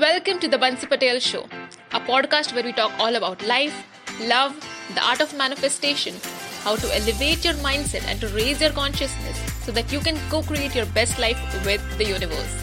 Welcome to the Bansi Patel Show, a podcast where we talk all about life, love, the art of manifestation, how to elevate your mindset and to raise your consciousness so that you can co create your best life with the universe.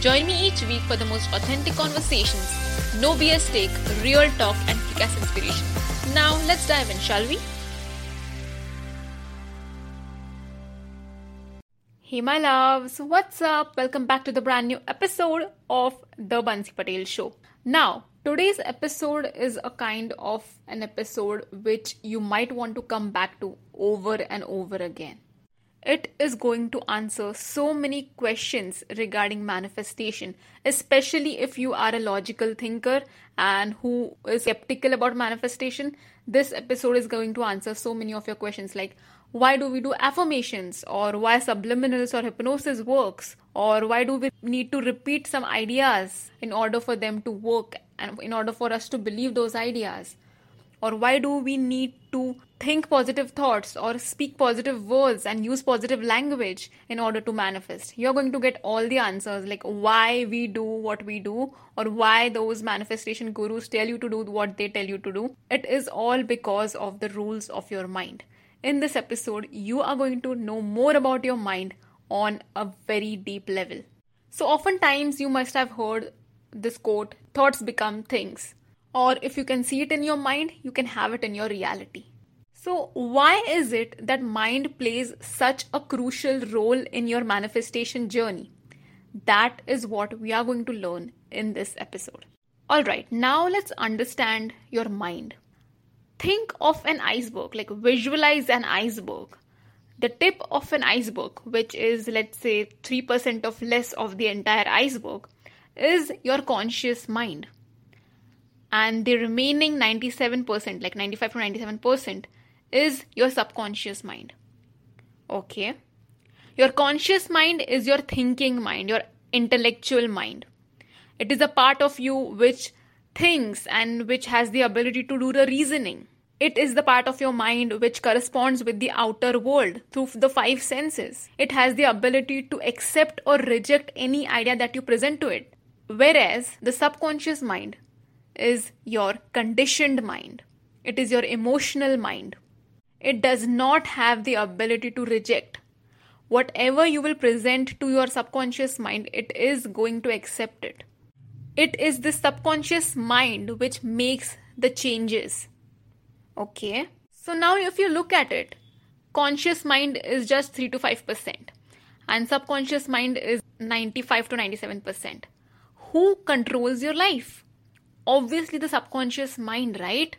Join me each week for the most authentic conversations, no BS take, real talk, and kick ass inspiration. Now, let's dive in, shall we? Hey, my loves, what's up? Welcome back to the brand new episode of The Bansi Patel Show. Now, today's episode is a kind of an episode which you might want to come back to over and over again. It is going to answer so many questions regarding manifestation, especially if you are a logical thinker and who is skeptical about manifestation. This episode is going to answer so many of your questions like why do we do affirmations? Or why subliminals or hypnosis works? Or why do we need to repeat some ideas in order for them to work and in order for us to believe those ideas? Or why do we need to think positive thoughts or speak positive words and use positive language in order to manifest? You're going to get all the answers like why we do what we do or why those manifestation gurus tell you to do what they tell you to do. It is all because of the rules of your mind in this episode, you are going to know more about your mind on a very deep level. So, oftentimes, you must have heard this quote thoughts become things. Or if you can see it in your mind, you can have it in your reality. So, why is it that mind plays such a crucial role in your manifestation journey? That is what we are going to learn in this episode. Alright, now let's understand your mind think of an iceberg, like visualize an iceberg. The tip of an iceberg, which is let's say 3% of less of the entire iceberg, is your conscious mind. And the remaining 97%, like 95 to 97%, is your subconscious mind. Okay? Your conscious mind is your thinking mind, your intellectual mind. It is a part of you which thinks and which has the ability to do the reasoning. It is the part of your mind which corresponds with the outer world through the five senses. It has the ability to accept or reject any idea that you present to it. Whereas the subconscious mind is your conditioned mind, it is your emotional mind. It does not have the ability to reject. Whatever you will present to your subconscious mind, it is going to accept it. It is the subconscious mind which makes the changes Okay. So now if you look at it, conscious mind is just 3 to 5% and subconscious mind is 95 to 97%. Who controls your life? Obviously the subconscious mind, right?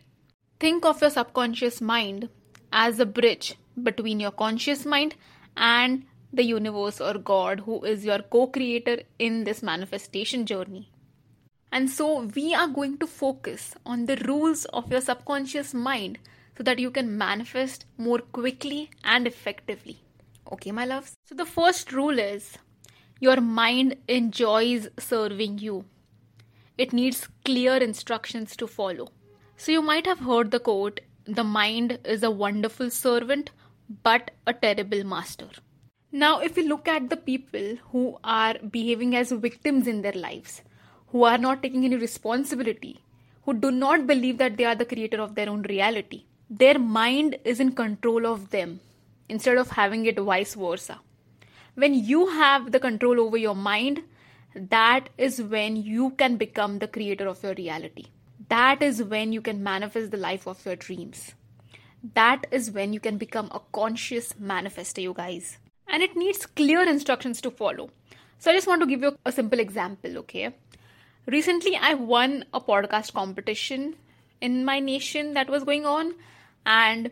Think of your subconscious mind as a bridge between your conscious mind and the universe or God, who is your co creator in this manifestation journey. And so we are going to focus on the rules of your subconscious mind so that you can manifest more quickly and effectively. Okay, my loves? So the first rule is your mind enjoys serving you. It needs clear instructions to follow. So you might have heard the quote the mind is a wonderful servant but a terrible master. Now, if you look at the people who are behaving as victims in their lives, who are not taking any responsibility, who do not believe that they are the creator of their own reality. Their mind is in control of them instead of having it vice versa. When you have the control over your mind, that is when you can become the creator of your reality. That is when you can manifest the life of your dreams. That is when you can become a conscious manifester, you guys. And it needs clear instructions to follow. So I just want to give you a simple example, okay? Recently I won a podcast competition in my nation that was going on, and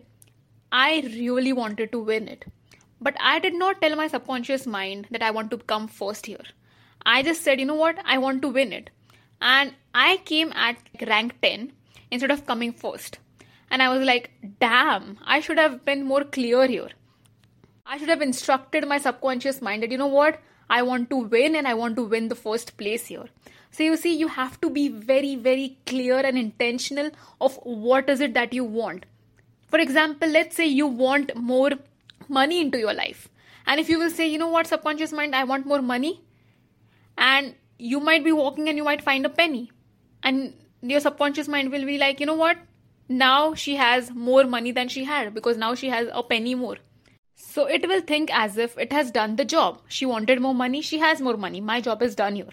I really wanted to win it. But I did not tell my subconscious mind that I want to come first here. I just said, you know what, I want to win it. And I came at rank 10 instead of coming first. And I was like, damn, I should have been more clear here. I should have instructed my subconscious mind that, you know what, I want to win and I want to win the first place here. So you see, you have to be very, very clear and intentional of what is it that you want. For example, let's say you want more money into your life. And if you will say, you know what, subconscious mind, I want more money. And you might be walking and you might find a penny. And your subconscious mind will be like, you know what? Now she has more money than she had because now she has a penny more. So it will think as if it has done the job. She wanted more money, she has more money. My job is done here.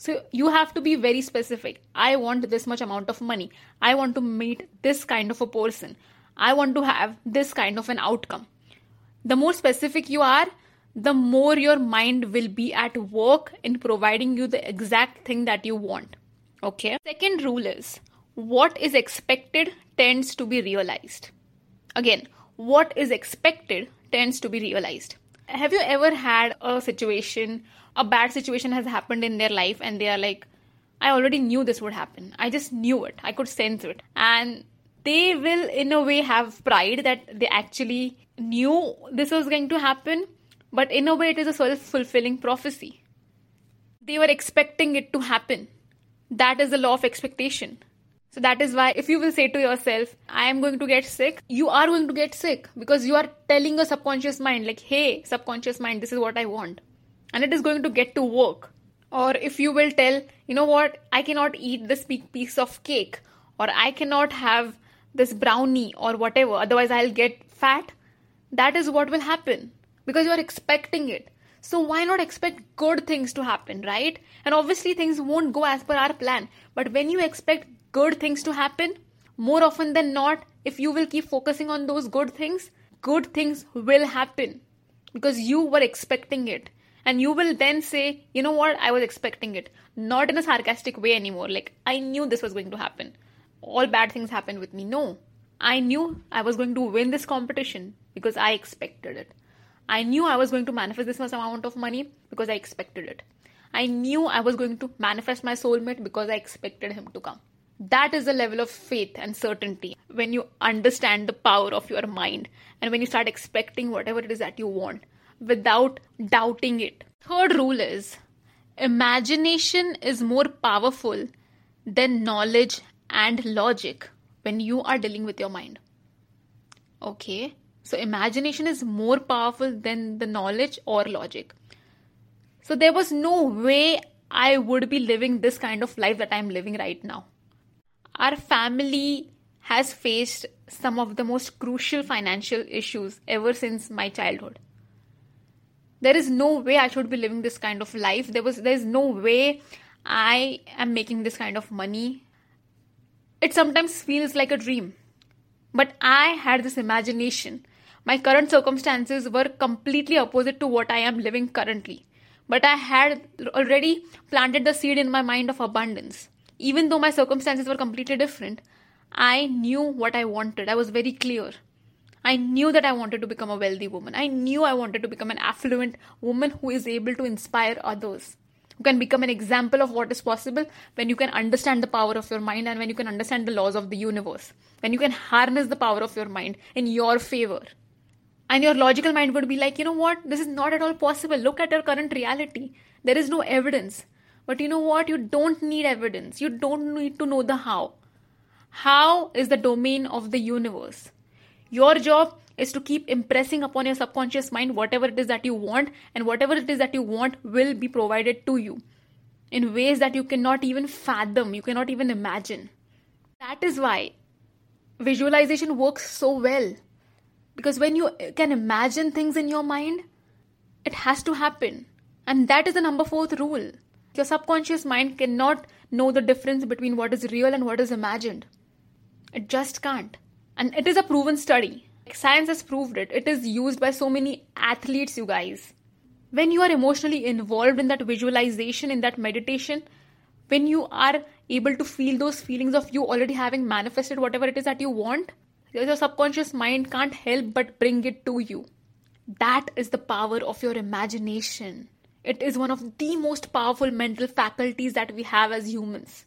So you have to be very specific. I want this much amount of money. I want to meet this kind of a person. I want to have this kind of an outcome. The more specific you are, the more your mind will be at work in providing you the exact thing that you want. Okay. Second rule is what is expected tends to be realized. Again, what is expected tends to be realized. Have you ever had a situation, a bad situation has happened in their life, and they are like, I already knew this would happen. I just knew it. I could sense it. And they will, in a way, have pride that they actually knew this was going to happen but in a way, it is a self fulfilling prophecy. They were expecting it to happen. That is the law of expectation. So that is why if you will say to yourself, I am going to get sick, you are going to get sick because you are telling your subconscious mind, like, hey, subconscious mind, this is what I want. And it is going to get to work. Or if you will tell, you know what, I cannot eat this piece of cake, or I cannot have this brownie, or whatever, otherwise I'll get fat, that is what will happen because you are expecting it. So why not expect good things to happen, right? And obviously things won't go as per our plan. But when you expect good things to happen, more often than not, if you will keep focusing on those good things, good things will happen because you were expecting it. And you will then say, you know what, I was expecting it. Not in a sarcastic way anymore. Like, I knew this was going to happen. All bad things happened with me. No. I knew I was going to win this competition because I expected it. I knew I was going to manifest this much amount of money because I expected it. I knew I was going to manifest my soulmate because I expected him to come. That is a level of faith and certainty when you understand the power of your mind and when you start expecting whatever it is that you want without doubting it. Third rule is imagination is more powerful than knowledge and logic when you are dealing with your mind. Okay, so imagination is more powerful than the knowledge or logic. So there was no way I would be living this kind of life that I'm living right now. Our family has faced some of the most crucial financial issues ever since my childhood. There is no way I should be living this kind of life. There was there is no way I am making this kind of money. It sometimes feels like a dream. But I had this imagination my current circumstances were completely opposite to what I am living currently. But I had already planted the seed in my mind of abundance. Even though my circumstances were completely different, I knew what I wanted. I was very clear. I knew that I wanted to become a wealthy woman. I knew I wanted to become an affluent woman who is able to inspire others, who can become an example of what is possible when you can understand the power of your mind and when you can understand the laws of the universe, when you can harness the power of your mind in your favor. And your logical mind would be like, you know what? This is not at all possible. Look at your current reality. There is no evidence. But you know what? You don't need evidence. You don't need to know the how. How is the domain of the universe. Your job is to keep impressing upon your subconscious mind whatever it is that you want, and whatever it is that you want will be provided to you in ways that you cannot even fathom, you cannot even imagine. That is why visualization works so well. Because when you can imagine things in your mind, it has to happen. And that is the number fourth rule. Your subconscious mind cannot know the difference between what is real and what is imagined. It just can't. And it is a proven study. Science has proved it. It is used by so many athletes, you guys. When you are emotionally involved in that visualization, in that meditation, when you are able to feel those feelings of you already having manifested whatever it is that you want, your subconscious mind can't help but bring it to you. That is the power of your imagination. It is one of the most powerful mental faculties that we have as humans.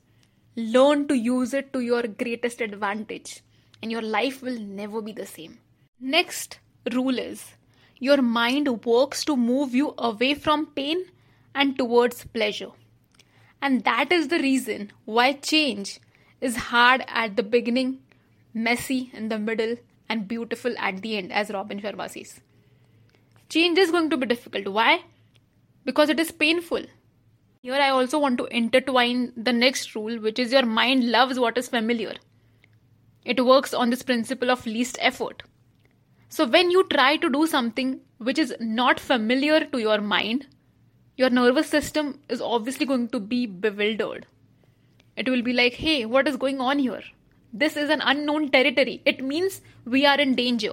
Learn to use it to your greatest advantage, and your life will never be the same. Next rule is your mind works to move you away from pain and towards pleasure. And that is the reason why change is hard at the beginning messy in the middle, and beautiful at the end, as Robin Sharma says. Change is going to be difficult. Why? Because it is painful. Here, I also want to intertwine the next rule, which is your mind loves what is familiar. It works on this principle of least effort. So, when you try to do something which is not familiar to your mind, your nervous system is obviously going to be bewildered. It will be like, hey, what is going on here? This is an unknown territory. It means we are in danger.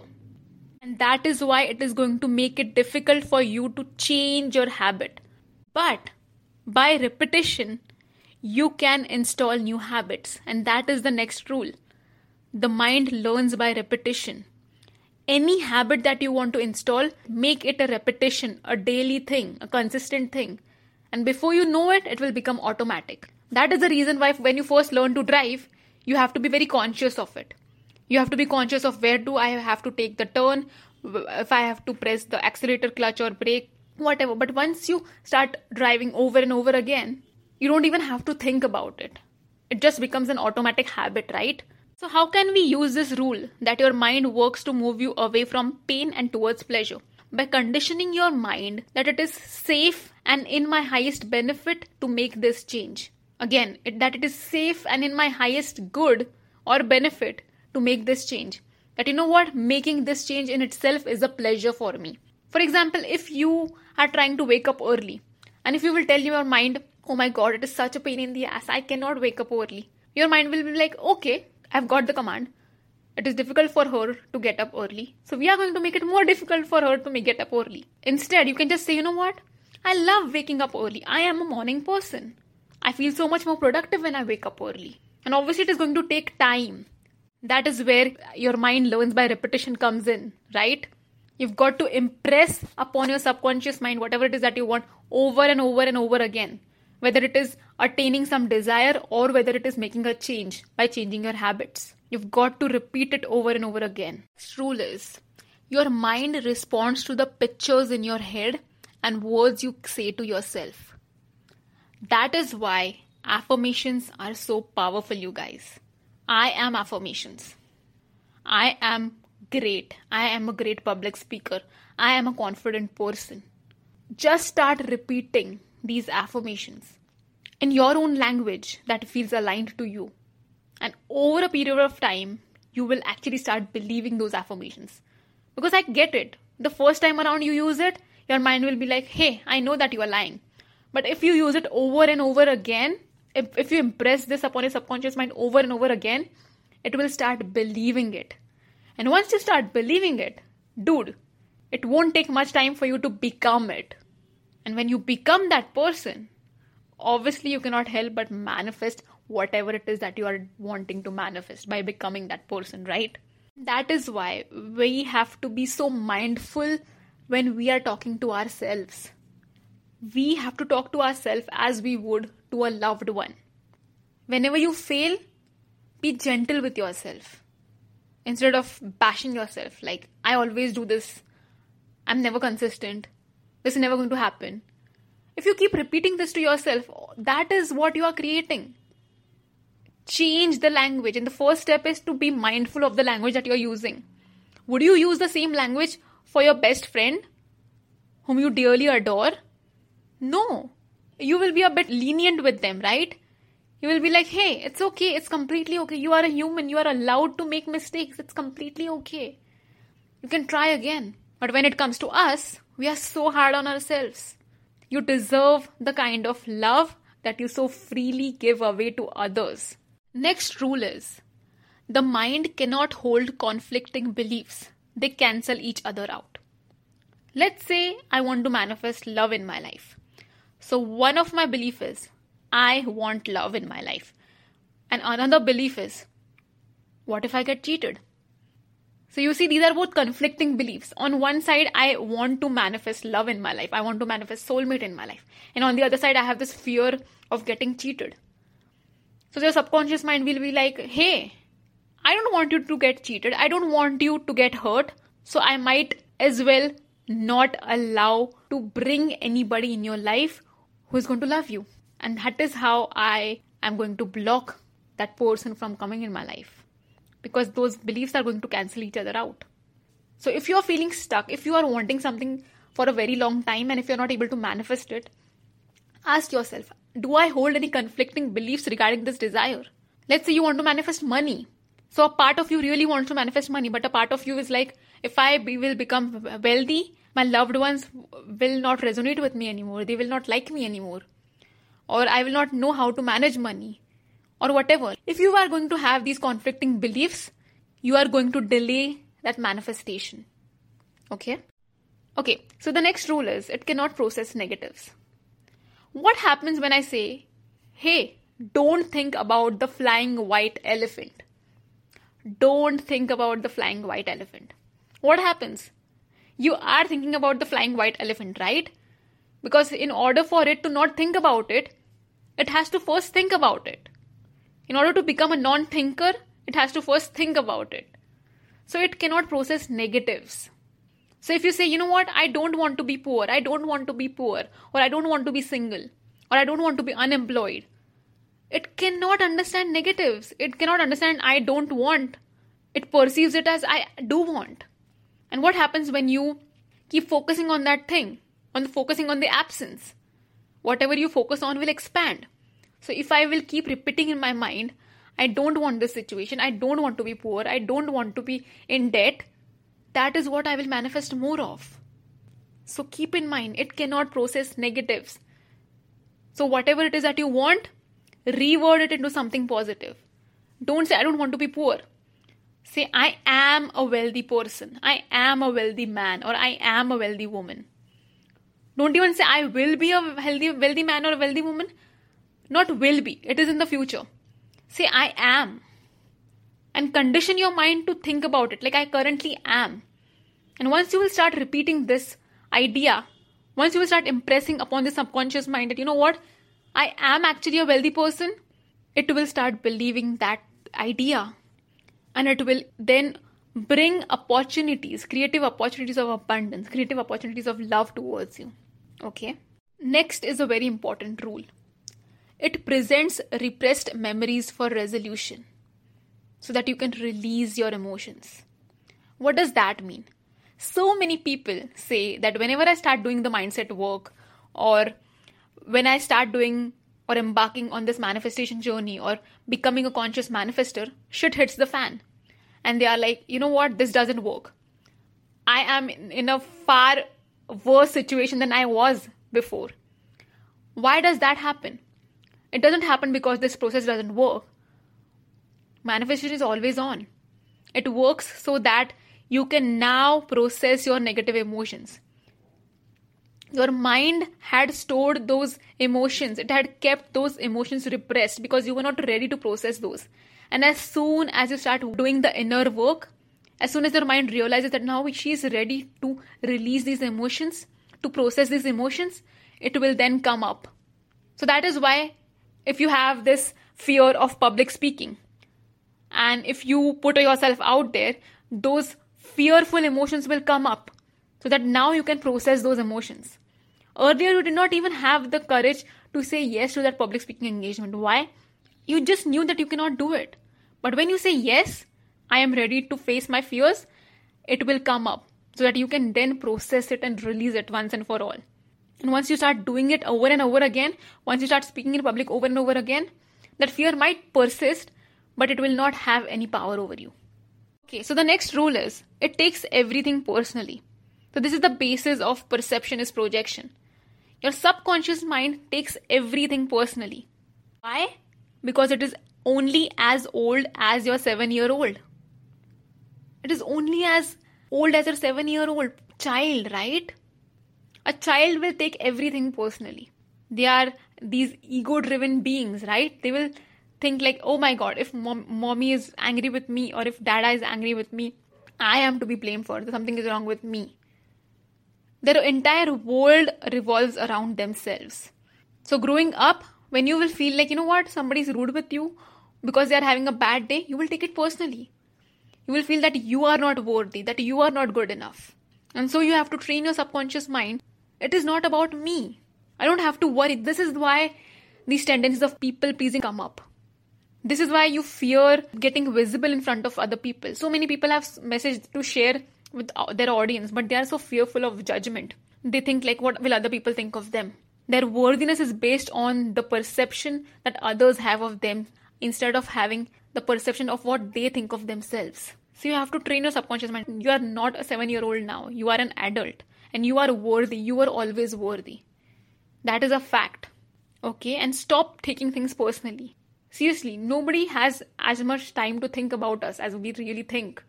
And that is why it is going to make it difficult for you to change your habit. But by repetition, you can install new habits. And that is the next rule. The mind learns by repetition. Any habit that you want to install, make it a repetition, a daily thing, a consistent thing. And before you know it, it will become automatic. That is the reason why, when you first learn to drive, you have to be very conscious of it you have to be conscious of where do i have to take the turn if i have to press the accelerator clutch or brake whatever. But once you start driving over and over again you don't even have to think about it. It just becomes an automatic habit right? So how can we use this rule that your mind works to move you away from pain and towards pleasure? By conditioning your mind that it is safe and in my highest benefit to make this change. Again it, that it is safe and in my highest good or benefit to make this change. That you know what? Making this change in itself is a pleasure for me. For example if you are trying to wake up early and if you will tell your mind oh my god it is such a pain in the ass i cannot wake up early your mind will be like okay i've got the command. It is difficult for her to get up early. So we are going to make it more difficult for her to get up early. Instead you can just say you know what? I love waking up early. I am a morning person. I feel so much more productive when i wake up early. And obviously it is going to take time that is where your mind learns by repetition comes in, right? You've got to impress upon your subconscious mind whatever it is that you want over and over and over again. Whether it is attaining some desire or whether it is making a change by changing your habits. You've got to repeat it over and over again. Rule is your mind responds to the pictures in your head and words you say to yourself. That is why affirmations are so powerful, you guys. I am affirmations. I am great. I am a great public speaker. I am a confident person. Just start repeating these affirmations in your own language that feels aligned to you. And over a period of time, you will actually start believing those affirmations. Because I get it. The first time around you use it, your mind will be like, hey, I know that you are lying. But if you use it over and over again, if, if you impress this upon your subconscious mind over and over again, it will start believing it. And once you start believing it, dude, it won't take much time for you to become it. And when you become that person, obviously you cannot help but manifest whatever it is that you are wanting to manifest by becoming that person, right? That is why we have to be so mindful when we are talking to ourselves. We have to talk to ourselves as we would to a loved one. Whenever you fail, be gentle with yourself instead of bashing yourself. Like, I always do this, I'm never consistent, this is never going to happen. If you keep repeating this to yourself, that is what you are creating. Change the language, and the first step is to be mindful of the language that you're using. Would you use the same language for your best friend whom you dearly adore? No you will be a bit lenient with them, right? You will be like, hey, it's okay, it's completely okay. You are a human, you are allowed to make mistakes, it's completely okay. You can try again. But when it comes to us, we are so hard on ourselves. You deserve the kind of love that you so freely give away to others. Next rule is the mind cannot hold conflicting beliefs, they cancel each other out. Let's say I want to manifest love in my life. So, one of my belief is I want love in my life. And another belief is what if I get cheated? So, you see, these are both conflicting beliefs. On one side, I want to manifest love in my life, I want to manifest soulmate in my life. And on the other side, I have this fear of getting cheated. So, your subconscious mind will be like, hey, I don't want you to get cheated, I don't want you to get hurt. So, I might as well not allow to bring anybody in your life who is going to love you. And that is how I am going to block that person from coming in my life. Because those beliefs are going to cancel each other out. So if you are feeling stuck, if you are wanting something for a very long time and if you're not able to manifest it, ask yourself do I hold any conflicting beliefs regarding this desire? Let's say you want to manifest money. So a part of you really wants to manifest money, but a part of you is like, if I be, will become wealthy, my loved ones will not resonate with me anymore. They will not like me anymore. Or I will not know how to manage money. Or whatever. If you are going to have these conflicting beliefs, you are going to delay that manifestation. Okay? Okay, so the next rule is it cannot process negatives. What happens when I say, hey, don't think about the flying white elephant? Don't think about the flying white elephant. What happens? You are thinking about the flying white elephant, right? Because in order for it to not think about it, it has to first think about it. In order to become a non thinker, it has to first think about it. So it cannot process negatives. So if you say, you know what, I don't want to be poor, I don't want to be poor, or I don't want to be single, or I don't want to be unemployed, it cannot understand negatives. It cannot understand I don't want. It perceives it as I do want. And what happens when you keep focusing on that thing, on focusing on the absence? Whatever you focus on will expand. So if I will keep repeating in my mind, I don't want this situation, I don't want to be poor, I don't want to be in debt, that is what I will manifest more of. So keep in mind, it cannot process negatives. So, whatever it is that you want, reword it into something positive. Don't say, I don't want to be poor. Say, I am a wealthy person. I am a wealthy man or I am a wealthy woman. Don't even say, I will be a healthy, wealthy man or a wealthy woman. Not will be, it is in the future. Say, I am and condition your mind to think about it like I currently am. And once you will start repeating this idea, once you will start impressing upon the subconscious mind that you know what, I am actually a wealthy person, it will start believing that idea. And it will then bring opportunities, creative opportunities of abundance, creative opportunities of love towards you. Okay? Next is a very important rule it presents repressed memories for resolution so that you can release your emotions. What does that mean? So many people say that whenever I start doing the mindset work, or when I start doing or embarking on this manifestation journey or becoming a conscious manifester, shit hits the fan. And they are like, you know what, this doesn't work. I am in a far worse situation than I was before. Why does that happen? It doesn't happen because this process doesn't work manifestation is always on. It works so that you can now process your negative emotions. Your mind had stored those emotions, it had kept those emotions repressed because you were not ready to process those. And as soon as you start doing the inner work, as soon as your mind realizes that now she is ready to release these emotions, to process these emotions, it will then come up. So that is why, if you have this fear of public speaking, and if you put yourself out there, those fearful emotions will come up so that now you can process those emotions. Earlier, you did not even have the courage to say yes to that public speaking engagement. Why? You just knew that you cannot do it. But when you say yes, I am ready to face my fears, it will come up so that you can then process it and release it once and for all. And once you start doing it over and over again, once you start speaking in public over and over again, that fear might persist, but it will not have any power over you. Okay, so the next rule is it takes everything personally. So this is the basis of perception is projection. Your subconscious mind takes everything personally. Why? Because it is only as old as your 7 year old. It is only as old as your 7 year old child, right? A child will take everything personally. They are these ego driven beings, right? They will think like oh my god if mom, mommy is angry with me or if dada is angry with me i am to be blamed for it. something is wrong with me their entire world revolves around themselves. So growing up when you will feel like you know what somebody is rude with you because they are having a bad day you will take it personally. You will feel that you are not worthy that you are not good enough. And so you have to train your subconscious mind. It is not about me. I don't have to worry. This is why these tendencies of people pleasing come up. This is why you fear getting visible in front of other people. So many people have message to share with uh, their audience, but they are so fearful of judgment. They think like, what will other people think of them? Their worthiness is based on the perception that others have of them instead of having the perception of what they think of themselves. So you have to train your subconscious mind. You are not a seven year old now, you are an adult and you are worthy. You are always worthy. That is a fact. Okay, and stop taking things personally. Seriously, nobody has as much time to think about us as we really think.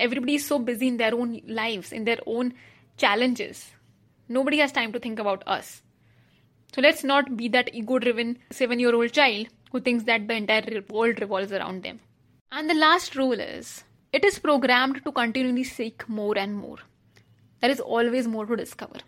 Everybody is so busy in their own lives, in their own challenges. Nobody has time to think about us. So let's not be that ego driven seven year old child who thinks that the entire world revolves around them. And the last rule is it is programmed to continually seek more and more. There is always more to discover.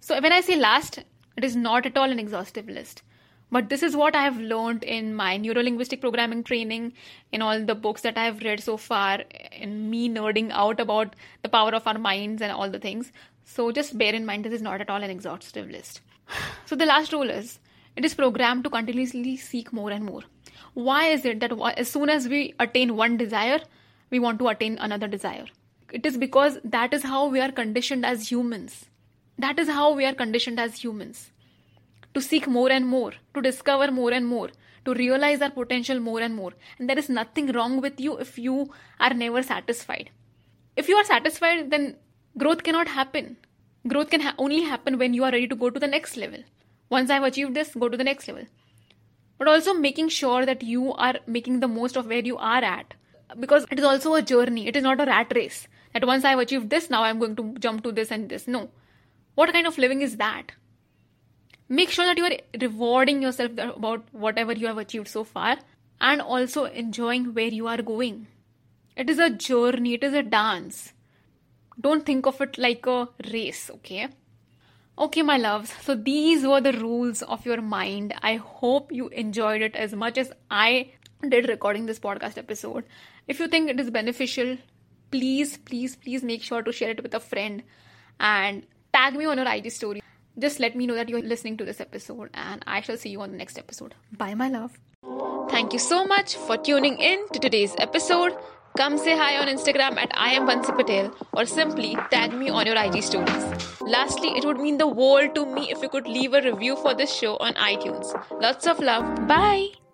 So when I say last, it is not at all an exhaustive list. But this is what I have learned in my neurolinguistic programming training, in all the books that I have read so far, in me nerding out about the power of our minds and all the things. So just bear in mind this is not at all an exhaustive list. So the last rule is it is programmed to continuously seek more and more. Why is it that as soon as we attain one desire, we want to attain another desire? It is because that is how we are conditioned as humans. That is how we are conditioned as humans to seek more and more, to discover more and more, to realize our potential more and more. And there is nothing wrong with you if you are never satisfied. If you are satisfied, then growth cannot happen. Growth can ha- only happen when you are ready to go to the next level. Once I've achieved this, go to the next level. But also making sure that you are making the most of where you are at. Because it is also a journey, it is not a rat race. That once I've achieved this, now I'm going to jump to this and this. No. What kind of living is that? Make sure that you are rewarding yourself about whatever you have achieved so far and also enjoying where you are going. It is a journey, it is a dance. Don't think of it like a race, okay? Okay, my loves, so these were the rules of your mind. I hope you enjoyed it as much as I did recording this podcast episode. If you think it is beneficial, please, please, please make sure to share it with a friend and tag me on your IG story just let me know that you're listening to this episode, and I shall see you on the next episode. Bye, my love. Thank you so much for tuning in to today's episode. Come say hi on Instagram at I am Bansi Patel or simply tag me on your IG stories. Lastly, it would mean the world to me if you could leave a review for this show on iTunes. Lots of love. Bye.